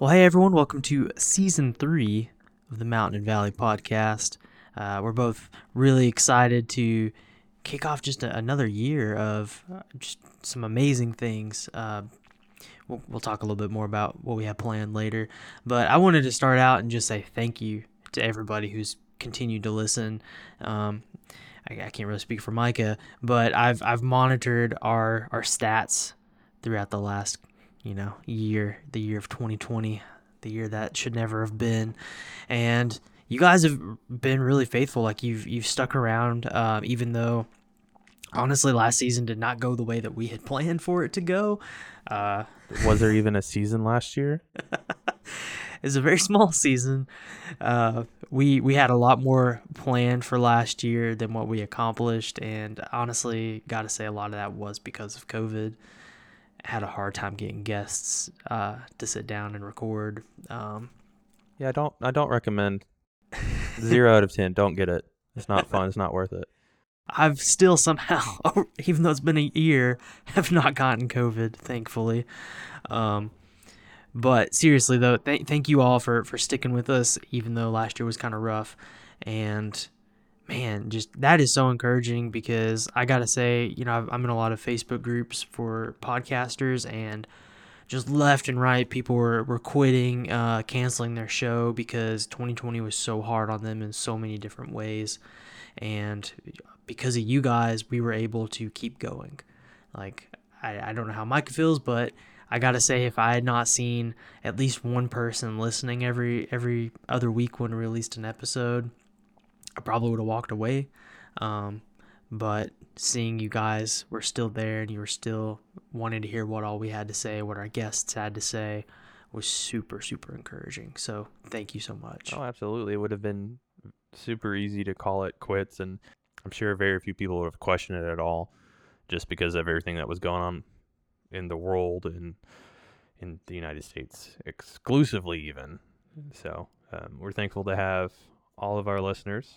Well, hey everyone, welcome to season three of the Mountain and Valley podcast. Uh, we're both really excited to kick off just a, another year of uh, just some amazing things. Uh, we'll, we'll talk a little bit more about what we have planned later, but I wanted to start out and just say thank you to everybody who's continued to listen. Um, I, I can't really speak for Micah, but I've I've monitored our our stats throughout the last you know year, the year of 2020, the year that should never have been, and you guys have been really faithful. Like you've you've stuck around, uh, even though honestly last season did not go the way that we had planned for it to go. Uh, Was there even a season last year? it's a very small season. Uh, we we had a lot more planned for last year than what we accomplished, and honestly, got to say a lot of that was because of COVID. Had a hard time getting guests uh, to sit down and record. Um, Yeah, I don't. I don't recommend. Zero out of ten. Don't get it. It's not fun. It's not worth it. I've still somehow, even though it's been a year, have not gotten COVID, thankfully. Um, but seriously though, th- thank you all for for sticking with us, even though last year was kind of rough. And man, just that is so encouraging because I gotta say, you know, I've, I'm in a lot of Facebook groups for podcasters and just left and right, people were, were quitting, uh, canceling their show because 2020 was so hard on them in so many different ways. And because of you guys, we were able to keep going. Like, I, I don't know how Micah feels, but I gotta say, if I had not seen at least one person listening every every other week when we released an episode, I probably would have walked away. Um, but seeing you guys were still there and you were still wanting to hear what all we had to say, what our guests had to say, was super super encouraging. So thank you so much. Oh, absolutely. It would have been super easy to call it quits, and I'm sure very few people would have questioned it at all, just because of everything that was going on in the world and in the United States exclusively, even. So um, we're thankful to have all of our listeners.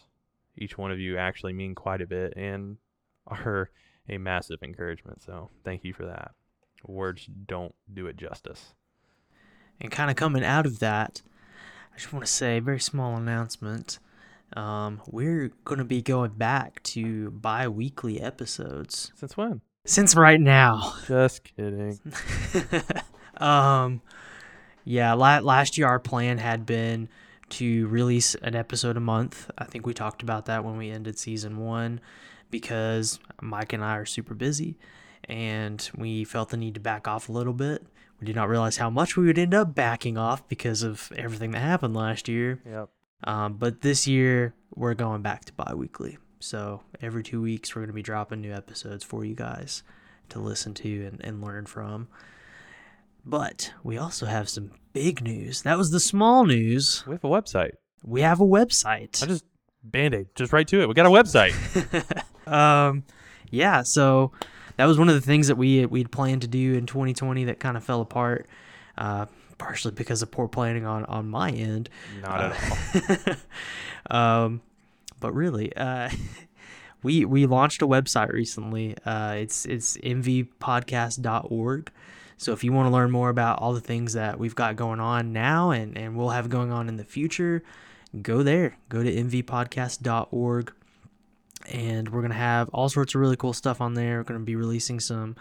Each one of you actually mean quite a bit and are a massive encouragement. So thank you for that. Words don't do it justice. And kind of coming out of that, I just want to say a very small announcement. Um, we're going to be going back to bi weekly episodes Since when? since right now. Just kidding. um, yeah, la- last year our plan had been to release an episode a month. I think we talked about that when we ended season one because Mike and I are super busy and we felt the need to back off a little bit. We did not realize how much we would end up backing off because of everything that happened last year. Yep. Um, but this year we're going back to bi-weekly. So every two weeks we're going to be dropping new episodes for you guys to listen to and, and learn from. But we also have some big news. That was the small news. We have a website. We have a website. I just band aid, just right to it. We got a website. um, yeah. So that was one of the things that we we'd planned to do in 2020 that kind of fell apart, uh, partially because of poor planning on on my end. Not at all. um, but really, uh, we we launched a website recently. Uh, it's it's mvpodcast.org. So if you want to learn more about all the things that we've got going on now and, and we'll have going on in the future, go there. Go to mvpodcast.org. And we're gonna have all sorts of really cool stuff on there. We're gonna be releasing some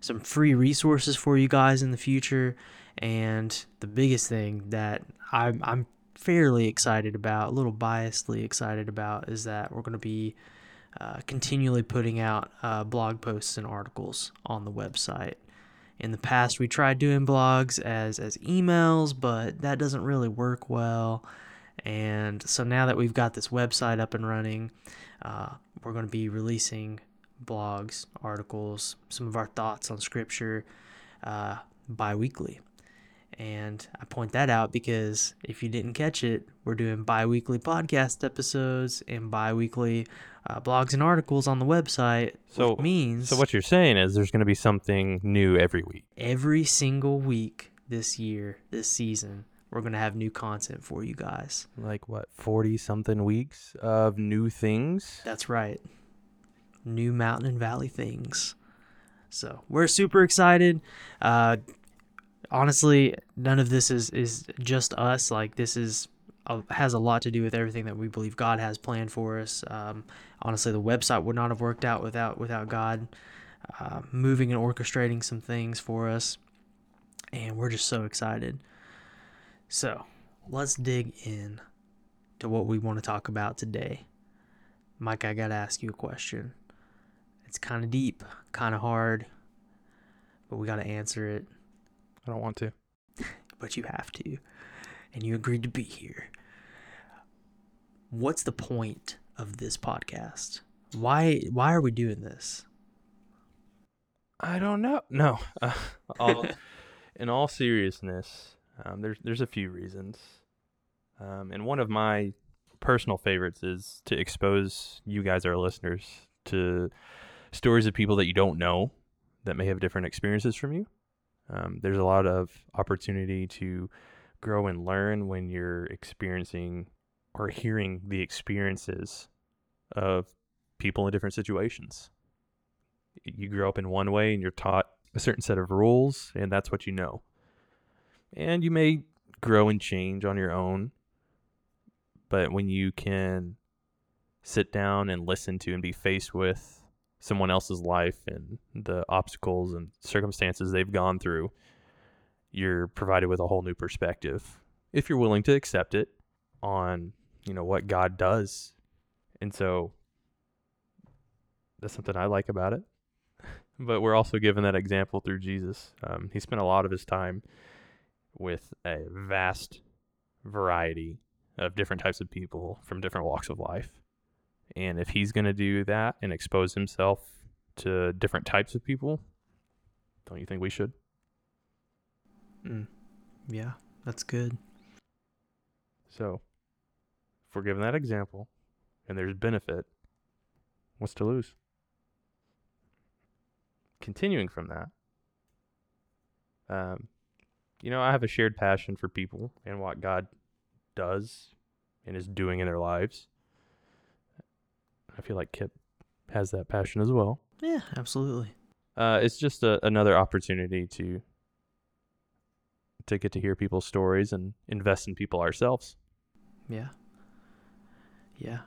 some free resources for you guys in the future. And the biggest thing that I'm I'm fairly excited about, a little biasedly excited about, is that we're gonna be uh, continually putting out uh, blog posts and articles on the website. In the past, we tried doing blogs as as emails, but that doesn't really work well. And so now that we've got this website up and running, uh, we're going to be releasing blogs, articles, some of our thoughts on scripture uh, bi weekly. And I point that out because if you didn't catch it, we're doing bi weekly podcast episodes and bi weekly uh, blogs and articles on the website. So- means So what you're saying is there's going to be something new every week. every single week this year, this season, we're going to have new content for you guys. Like what, 40 something weeks of new things? That's right. New mountain and valley things. So we're super excited. Uh, honestly, none of this is is just us. Like this is has a lot to do with everything that we believe God has planned for us. Um, honestly, the website would not have worked out without without God uh, moving and orchestrating some things for us, and we're just so excited. So let's dig in to what we want to talk about today. Mike, I gotta ask you a question. It's kind of deep, kind of hard, but we gotta answer it. I don't want to. but you have to. And you agreed to be here. What's the point of this podcast? Why why are we doing this? I don't know. No. Uh, all, in all seriousness, um, there's there's a few reasons, um, and one of my personal favorites is to expose you guys, our listeners, to stories of people that you don't know that may have different experiences from you. Um, there's a lot of opportunity to grow and learn when you're experiencing or hearing the experiences of people in different situations. You grow up in one way and you're taught a certain set of rules, and that's what you know. And you may grow and change on your own, but when you can sit down and listen to and be faced with someone else's life and the obstacles and circumstances they've gone through, you're provided with a whole new perspective if you're willing to accept it on, you know, what God does. And so that's something I like about it. but we're also given that example through Jesus. Um, he spent a lot of his time with a vast variety of different types of people from different walks of life. And if he's going to do that and expose himself to different types of people, don't you think we should? Mm. Yeah, that's good. So, if we're given that example and there's benefit, what's to lose? Continuing from that, um, you know, I have a shared passion for people and what God does and is doing in their lives. I feel like Kip has that passion as well. Yeah, absolutely. Uh, it's just a, another opportunity to to get to hear people's stories and invest in people ourselves. Yeah. Yeah.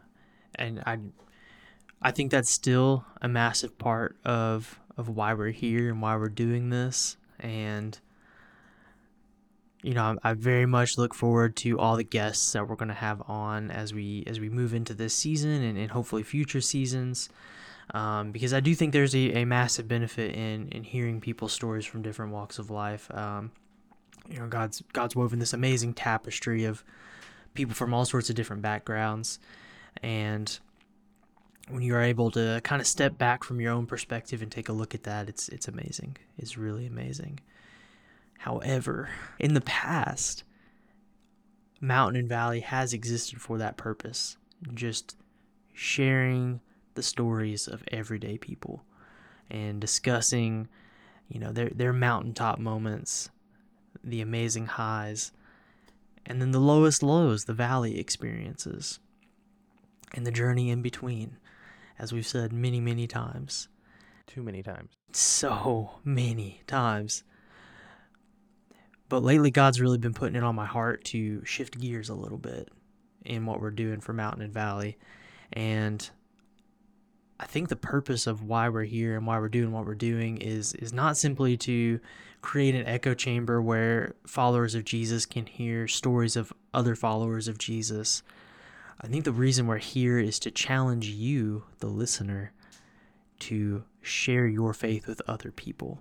And I I think that's still a massive part of of why we're here and why we're doing this and you know, I, very much look forward to all the guests that we're going to have on as we as we move into this season and, and hopefully future seasons. Um, because I do think there's a, a massive benefit in in hearing people's stories from different walks of life. Um, you know, God's God's woven this amazing tapestry of people from all sorts of different backgrounds, and when you are able to kind of step back from your own perspective and take a look at that, it's it's amazing. It's really amazing. However, in the past, Mountain and Valley has existed for that purpose, just sharing the stories of everyday people and discussing, you know, their their mountaintop moments, the amazing highs, and then the lowest lows, the valley experiences, and the journey in between, as we've said many, many times. Too many times. So many times. But lately, God's really been putting it on my heart to shift gears a little bit in what we're doing for Mountain and Valley. And I think the purpose of why we're here and why we're doing what we're doing is is not simply to create an echo chamber where followers of Jesus can hear stories of other followers of Jesus. I think the reason we're here is to challenge you, the listener, to share your faith with other people.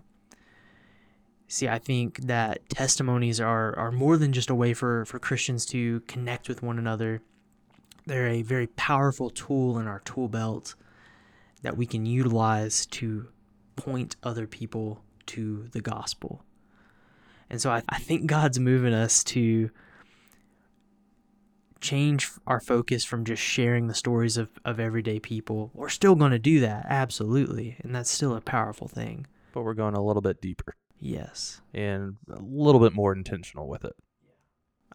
See, I think that testimonies are, are more than just a way for, for Christians to connect with one another. They're a very powerful tool in our tool belt that we can utilize to point other people to the gospel. And so I, I think God's moving us to change our focus from just sharing the stories of, of everyday people. We're still going to do that, absolutely. And that's still a powerful thing. But we're going a little bit deeper. Yes. And a little bit more intentional with it.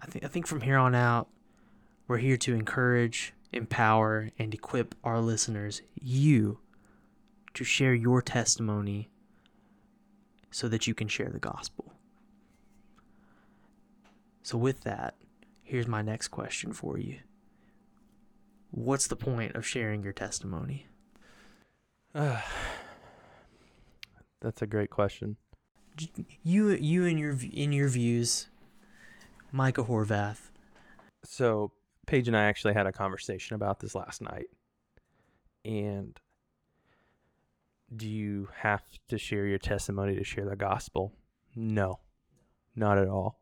I think I think from here on out, we're here to encourage, empower, and equip our listeners, you, to share your testimony so that you can share the gospel. So, with that, here's my next question for you What's the point of sharing your testimony? Uh, that's a great question. You, you and your in your views, Micah Horvath. So Paige and I actually had a conversation about this last night, and do you have to share your testimony to share the gospel? No, not at all.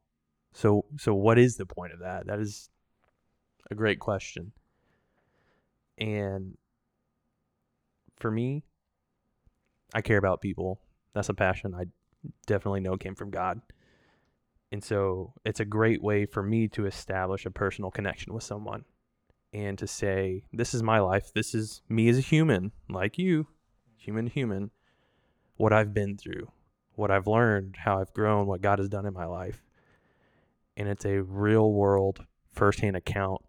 So, so what is the point of that? That is a great question. And for me, I care about people. That's a passion I definitely know came from God. And so it's a great way for me to establish a personal connection with someone and to say, this is my life. This is me as a human, like you, human to human, what I've been through, what I've learned, how I've grown, what God has done in my life. And it's a real world, firsthand account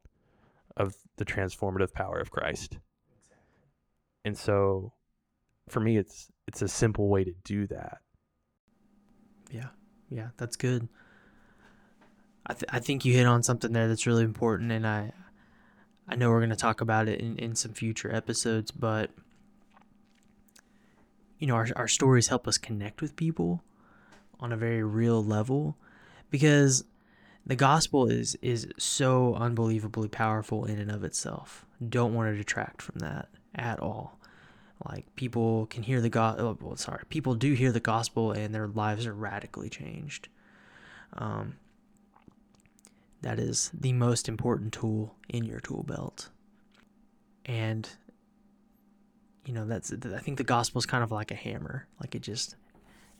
of the transformative power of Christ. And so for me it's it's a simple way to do that. Yeah. Yeah, that's good. I th- I think you hit on something there that's really important and I I know we're to talk about it in, in some future episodes, but you know, our our stories help us connect with people on a very real level because the gospel is is so unbelievably powerful in and of itself. Don't want to detract from that at all. Like people can hear the gospel. Oh, well, sorry, people do hear the gospel and their lives are radically changed. Um, that is the most important tool in your tool belt, and you know that's. I think the gospel is kind of like a hammer. Like it just,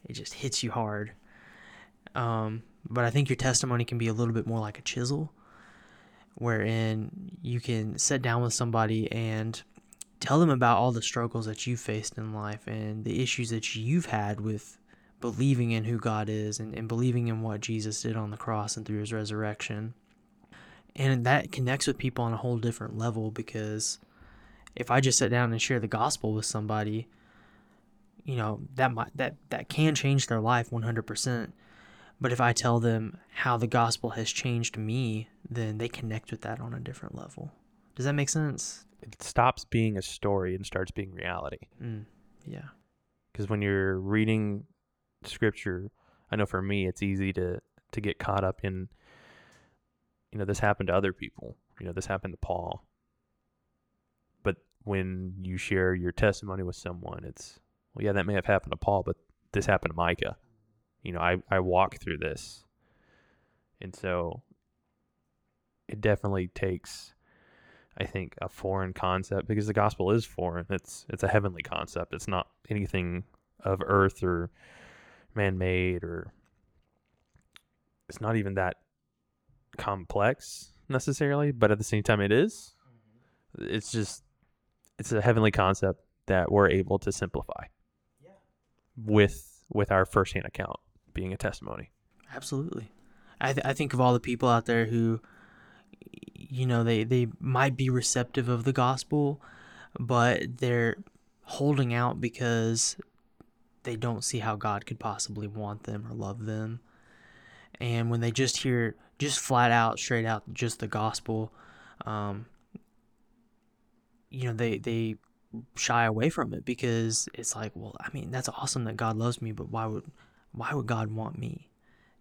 it just hits you hard. Um, but I think your testimony can be a little bit more like a chisel, wherein you can sit down with somebody and tell them about all the struggles that you faced in life and the issues that you've had with believing in who God is and, and believing in what Jesus did on the cross and through his resurrection. And that connects with people on a whole different level because if I just sit down and share the gospel with somebody, you know, that might that that can change their life 100%. But if I tell them how the gospel has changed me, then they connect with that on a different level. Does that make sense? It stops being a story and starts being reality. Mm, yeah. Because when you're reading scripture, I know for me, it's easy to to get caught up in, you know, this happened to other people. You know, this happened to Paul. But when you share your testimony with someone, it's well, yeah, that may have happened to Paul, but this happened to Micah you know, I, I walk through this. And so it definitely takes I think a foreign concept because the gospel is foreign. It's it's a heavenly concept. It's not anything of earth or man made or it's not even that complex necessarily, but at the same time it is. Mm-hmm. It's just it's a heavenly concept that we're able to simplify. Yeah. With with our firsthand account being a testimony. Absolutely. I, th- I think of all the people out there who, you know, they, they might be receptive of the gospel, but they're holding out because they don't see how God could possibly want them or love them. And when they just hear, just flat out, straight out, just the gospel, um, you know, they, they shy away from it because it's like, well, I mean, that's awesome that God loves me, but why would why would God want me?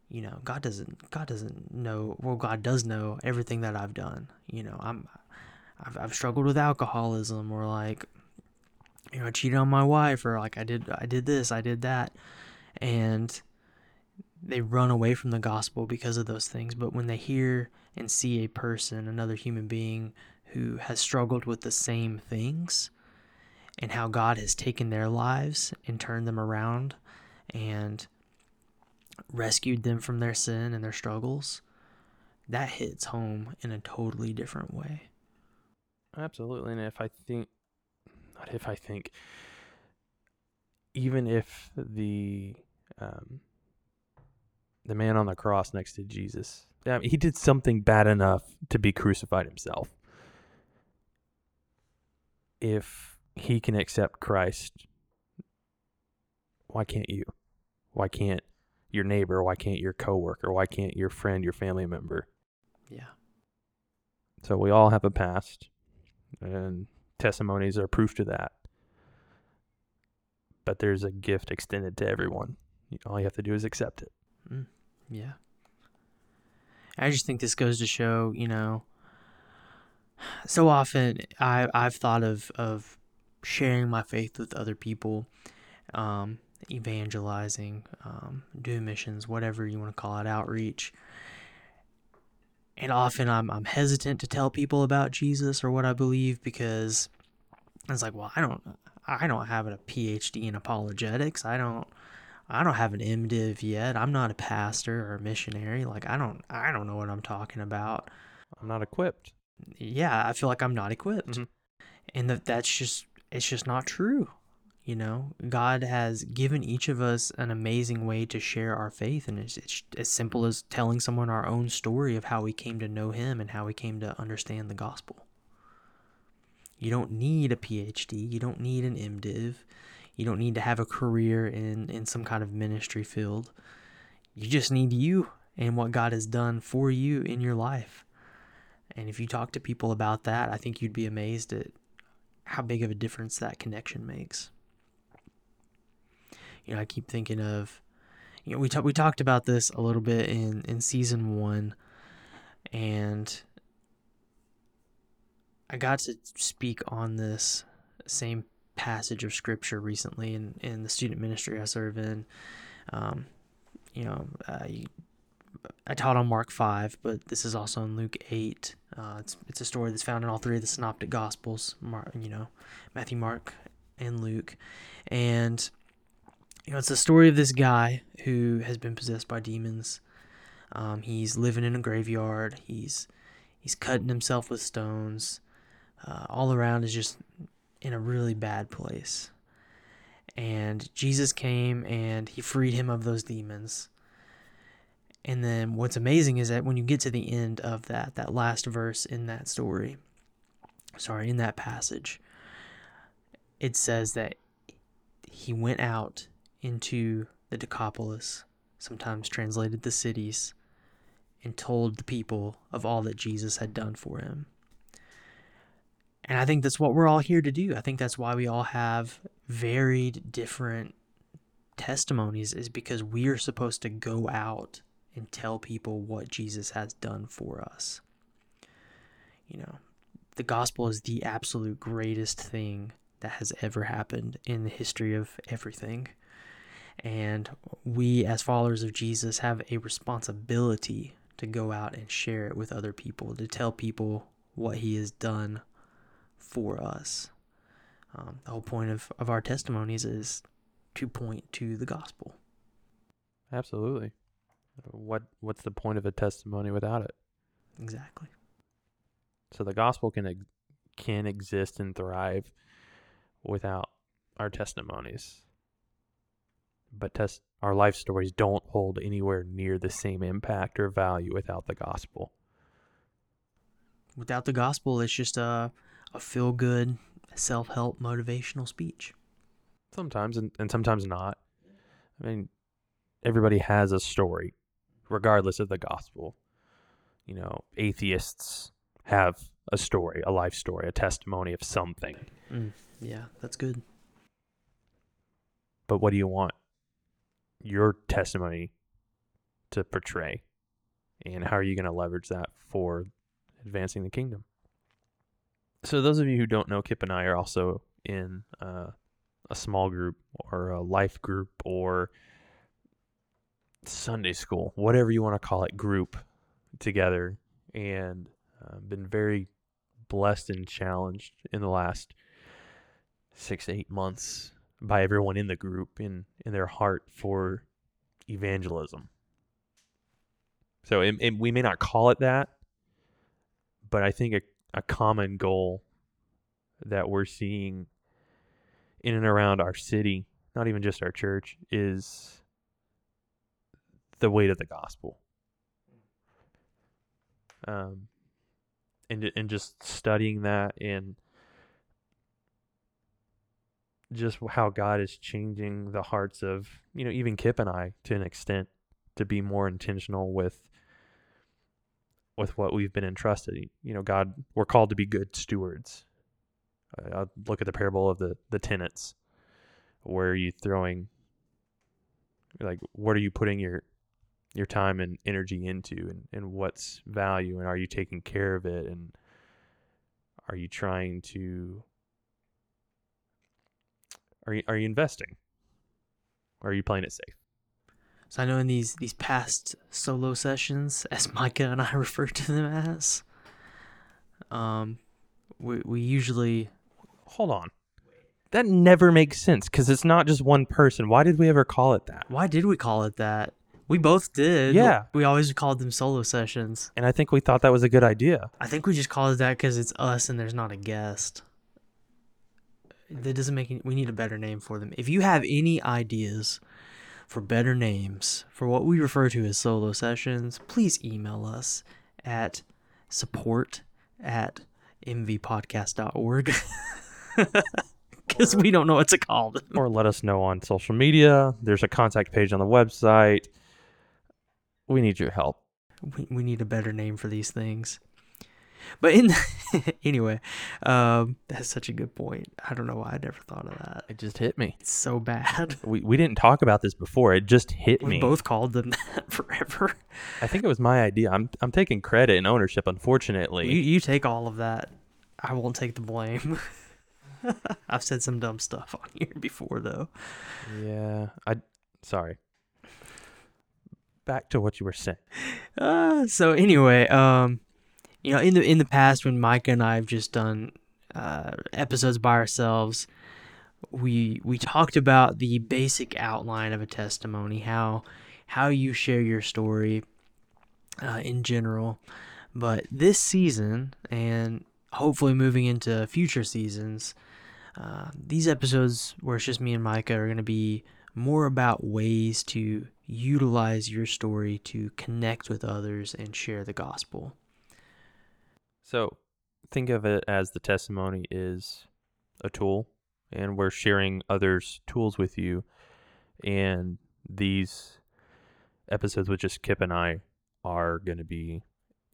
You know, God doesn't God doesn't know well God does know everything that I've done. You know, I'm I've, I've struggled with alcoholism or like you know, I cheated on my wife or like I did I did this, I did that. And they run away from the gospel because of those things, but when they hear and see a person, another human being who has struggled with the same things and how God has taken their lives and turned them around and rescued them from their sin and their struggles, that hits home in a totally different way. Absolutely. And if I think, not if I think, even if the um, the man on the cross next to Jesus, I mean, he did something bad enough to be crucified himself. If he can accept Christ, why can't you? Why can't your neighbor? Why can't your coworker? Why can't your friend, your family member? Yeah. So we all have a past, and testimonies are proof to that. But there's a gift extended to everyone. All you have to do is accept it. Mm, yeah. I just think this goes to show, you know, so often I I've thought of of sharing my faith with other people, um, evangelizing, um, doing missions, whatever you want to call it, outreach. And often I'm I'm hesitant to tell people about Jesus or what I believe because it's like, well, I don't I don't have a PhD in apologetics. I don't I don't have an MDiv yet. I'm not a pastor or a missionary. Like I don't I don't know what I'm talking about. I'm not equipped. Yeah, I feel like I'm not equipped. Mhm. And that that's just it's just not true. You know, God has given each of us an amazing way to share our faith and it's, it's as simple as telling someone our own story of how we came to know him and how we came to understand the gospel. You don't need a PhD, you don't need an MDiv. You don't need to have a career in, in some kind of ministry field. You just need you and what God has done for you in your life. And if you talk to people about that, I think you'd be amazed at how big of a difference that connection makes. You know, I keep thinking of, you know, we talked we talked about this a little bit in in season one, and I got to speak on this same passage of scripture recently in, in the student ministry I serve in. Um, you know, uh, I taught on Mark 5, but this is also in Luke 8. Uh, it's, it's a story that's found in all three of the synoptic gospels, Mark, you know, Matthew, Mark, and Luke. And, you know, it's the story of this guy who has been possessed by demons. Um, he's living in a graveyard. He's, he's cutting himself with stones. Uh, all around is just in a really bad place. And Jesus came and he freed him of those demons. And then what's amazing is that when you get to the end of that, that last verse in that story, sorry, in that passage, it says that he went out into the Decapolis, sometimes translated the cities, and told the people of all that Jesus had done for him. And I think that's what we're all here to do. I think that's why we all have varied different testimonies is because we are supposed to go out and tell people what Jesus has done for us. You know, the gospel is the absolute greatest thing that has ever happened in the history of everything. And we, as followers of Jesus, have a responsibility to go out and share it with other people, to tell people what he has done for us. Um, the whole point of, of our testimonies is to point to the gospel. Absolutely. What what's the point of a testimony without it? Exactly. So the gospel can can exist and thrive without our testimonies. But test our life stories don't hold anywhere near the same impact or value without the gospel. Without the gospel, it's just a, a feel good, self help, motivational speech. Sometimes and, and sometimes not. I mean, everybody has a story, regardless of the gospel. You know, atheists have a story, a life story, a testimony of something. Mm, yeah, that's good. But what do you want your testimony to portray? And how are you going to leverage that for advancing the kingdom? So, those of you who don't know, Kip and I are also in uh, a small group or a life group or Sunday school, whatever you want to call it, group together, and uh, been very blessed and challenged in the last six, eight months by everyone in the group in in their heart for evangelism. So it, it, we may not call it that, but I think a, a common goal that we're seeing in and around our city, not even just our church, is the weight of the gospel. Um, and and just studying that and just how God is changing the hearts of you know even Kip and I to an extent to be more intentional with with what we've been entrusted. You know, God, we're called to be good stewards. I I look at the parable of the the tenants. Where are you throwing? Like, what are you putting your your time and energy into, and and what's value, and are you taking care of it, and are you trying to are you are you investing? Or are you playing it safe? So I know in these these past solo sessions, as Micah and I refer to them as, um, we we usually Hold on. That never makes sense because it's not just one person. Why did we ever call it that? why did we call it that? We both did. Yeah. We always called them solo sessions. And I think we thought that was a good idea. I think we just called it that because it's us and there's not a guest. That doesn't make any, we need a better name for them. If you have any ideas for better names for what we refer to as solo sessions, please email us at support at mvpodcast.org because we don't know what to call them. Or let us know on social media. There's a contact page on the website. We need your help. we, we need a better name for these things. But in anyway, um, that's such a good point. I don't know why I never thought of that. It just hit me. It's so bad. We, we didn't talk about this before. It just hit We me. We both called them that forever. I think it was my idea. I'm I'm taking credit and ownership. Unfortunately, You, you take all of that. I won't take the blame. I've said some dumb stuff on here before, though. yeah. I sorry. Back to what you were saying. Uh, so anyway, um, you know, in the in the past when Micah and I have just done uh, episodes by ourselves, we we talked about the basic outline of a testimony, how how you share your story uh, in general. But this season, and hopefully moving into future seasons, uh, these episodes where it's just me and Micah are going to be more about ways to utilize your story to connect with others and share the gospel. So think of it as the testimony is a tool, and we're sharing others' tools with you. And these episodes with just Kip and I are going to be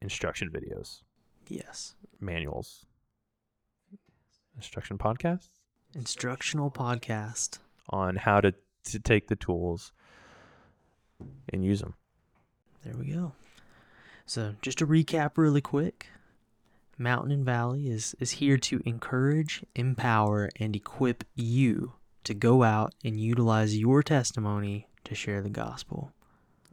instruction videos, Yes. manuals, instruction podcasts Instructional podcast. on how to, to take the tools and use them. There we go. So, just to recap really quick, Mountain and Valley is, is here to encourage, empower, and equip you to go out and utilize your testimony to share the gospel.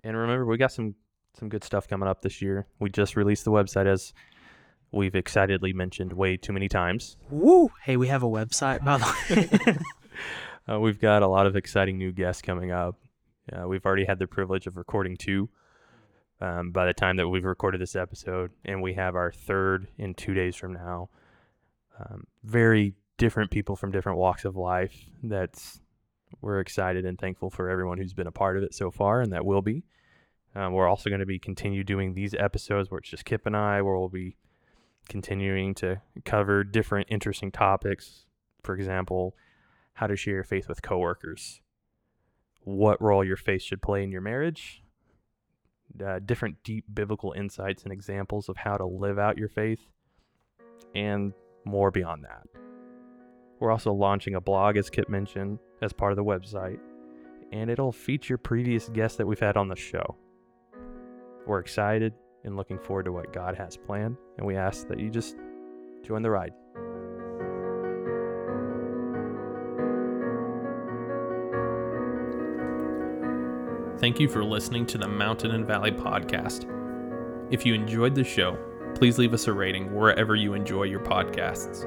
And remember, we got some some good stuff coming up this year. We just released the website as we've excitedly mentioned way too many times. Woo! Hey, we have a website, by the way. Uh, we've got a lot of exciting new guests coming up. Uh, we've already had the privilege of recording two um, by the time that we've recorded this episode, and we have our third in two days from now. Um, very different people from different walks of life. That's we're excited and thankful for everyone who's been a part of it so far, and that will be. Um, we're also going to be continue doing these episodes where it's just Kip and I, where we'll be continuing to cover different interesting topics. For example, how to share your faith with coworkers, what role your faith should play in your marriage, uh, different deep biblical insights and examples of how to live out your faith, and more beyond that. We're also launching a blog, as Kip mentioned, as part of the website, and it'll feature previous guests that we've had on the show. We're excited and looking forward to what God has planned, and we ask that you just join the ride. Thank you for listening to the Mountain and Valley podcast. If you enjoyed the show, please leave us a rating wherever you enjoy your podcasts.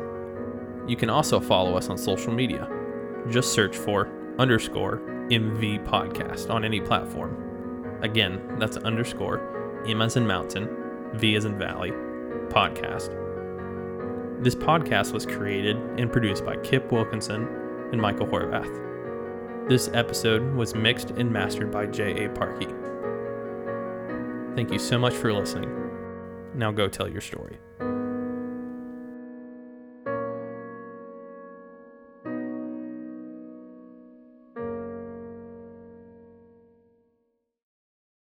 You can also follow us on social media. Just search for underscore MV podcast on any platform. Again, that's underscore M as in mountain, V as in valley, podcast. This podcast was created and produced by Kip Wilkinson and Michael Horvath. This episode was mixed and mastered by J.A. Parkey. Thank you so much for listening. Now go tell your story.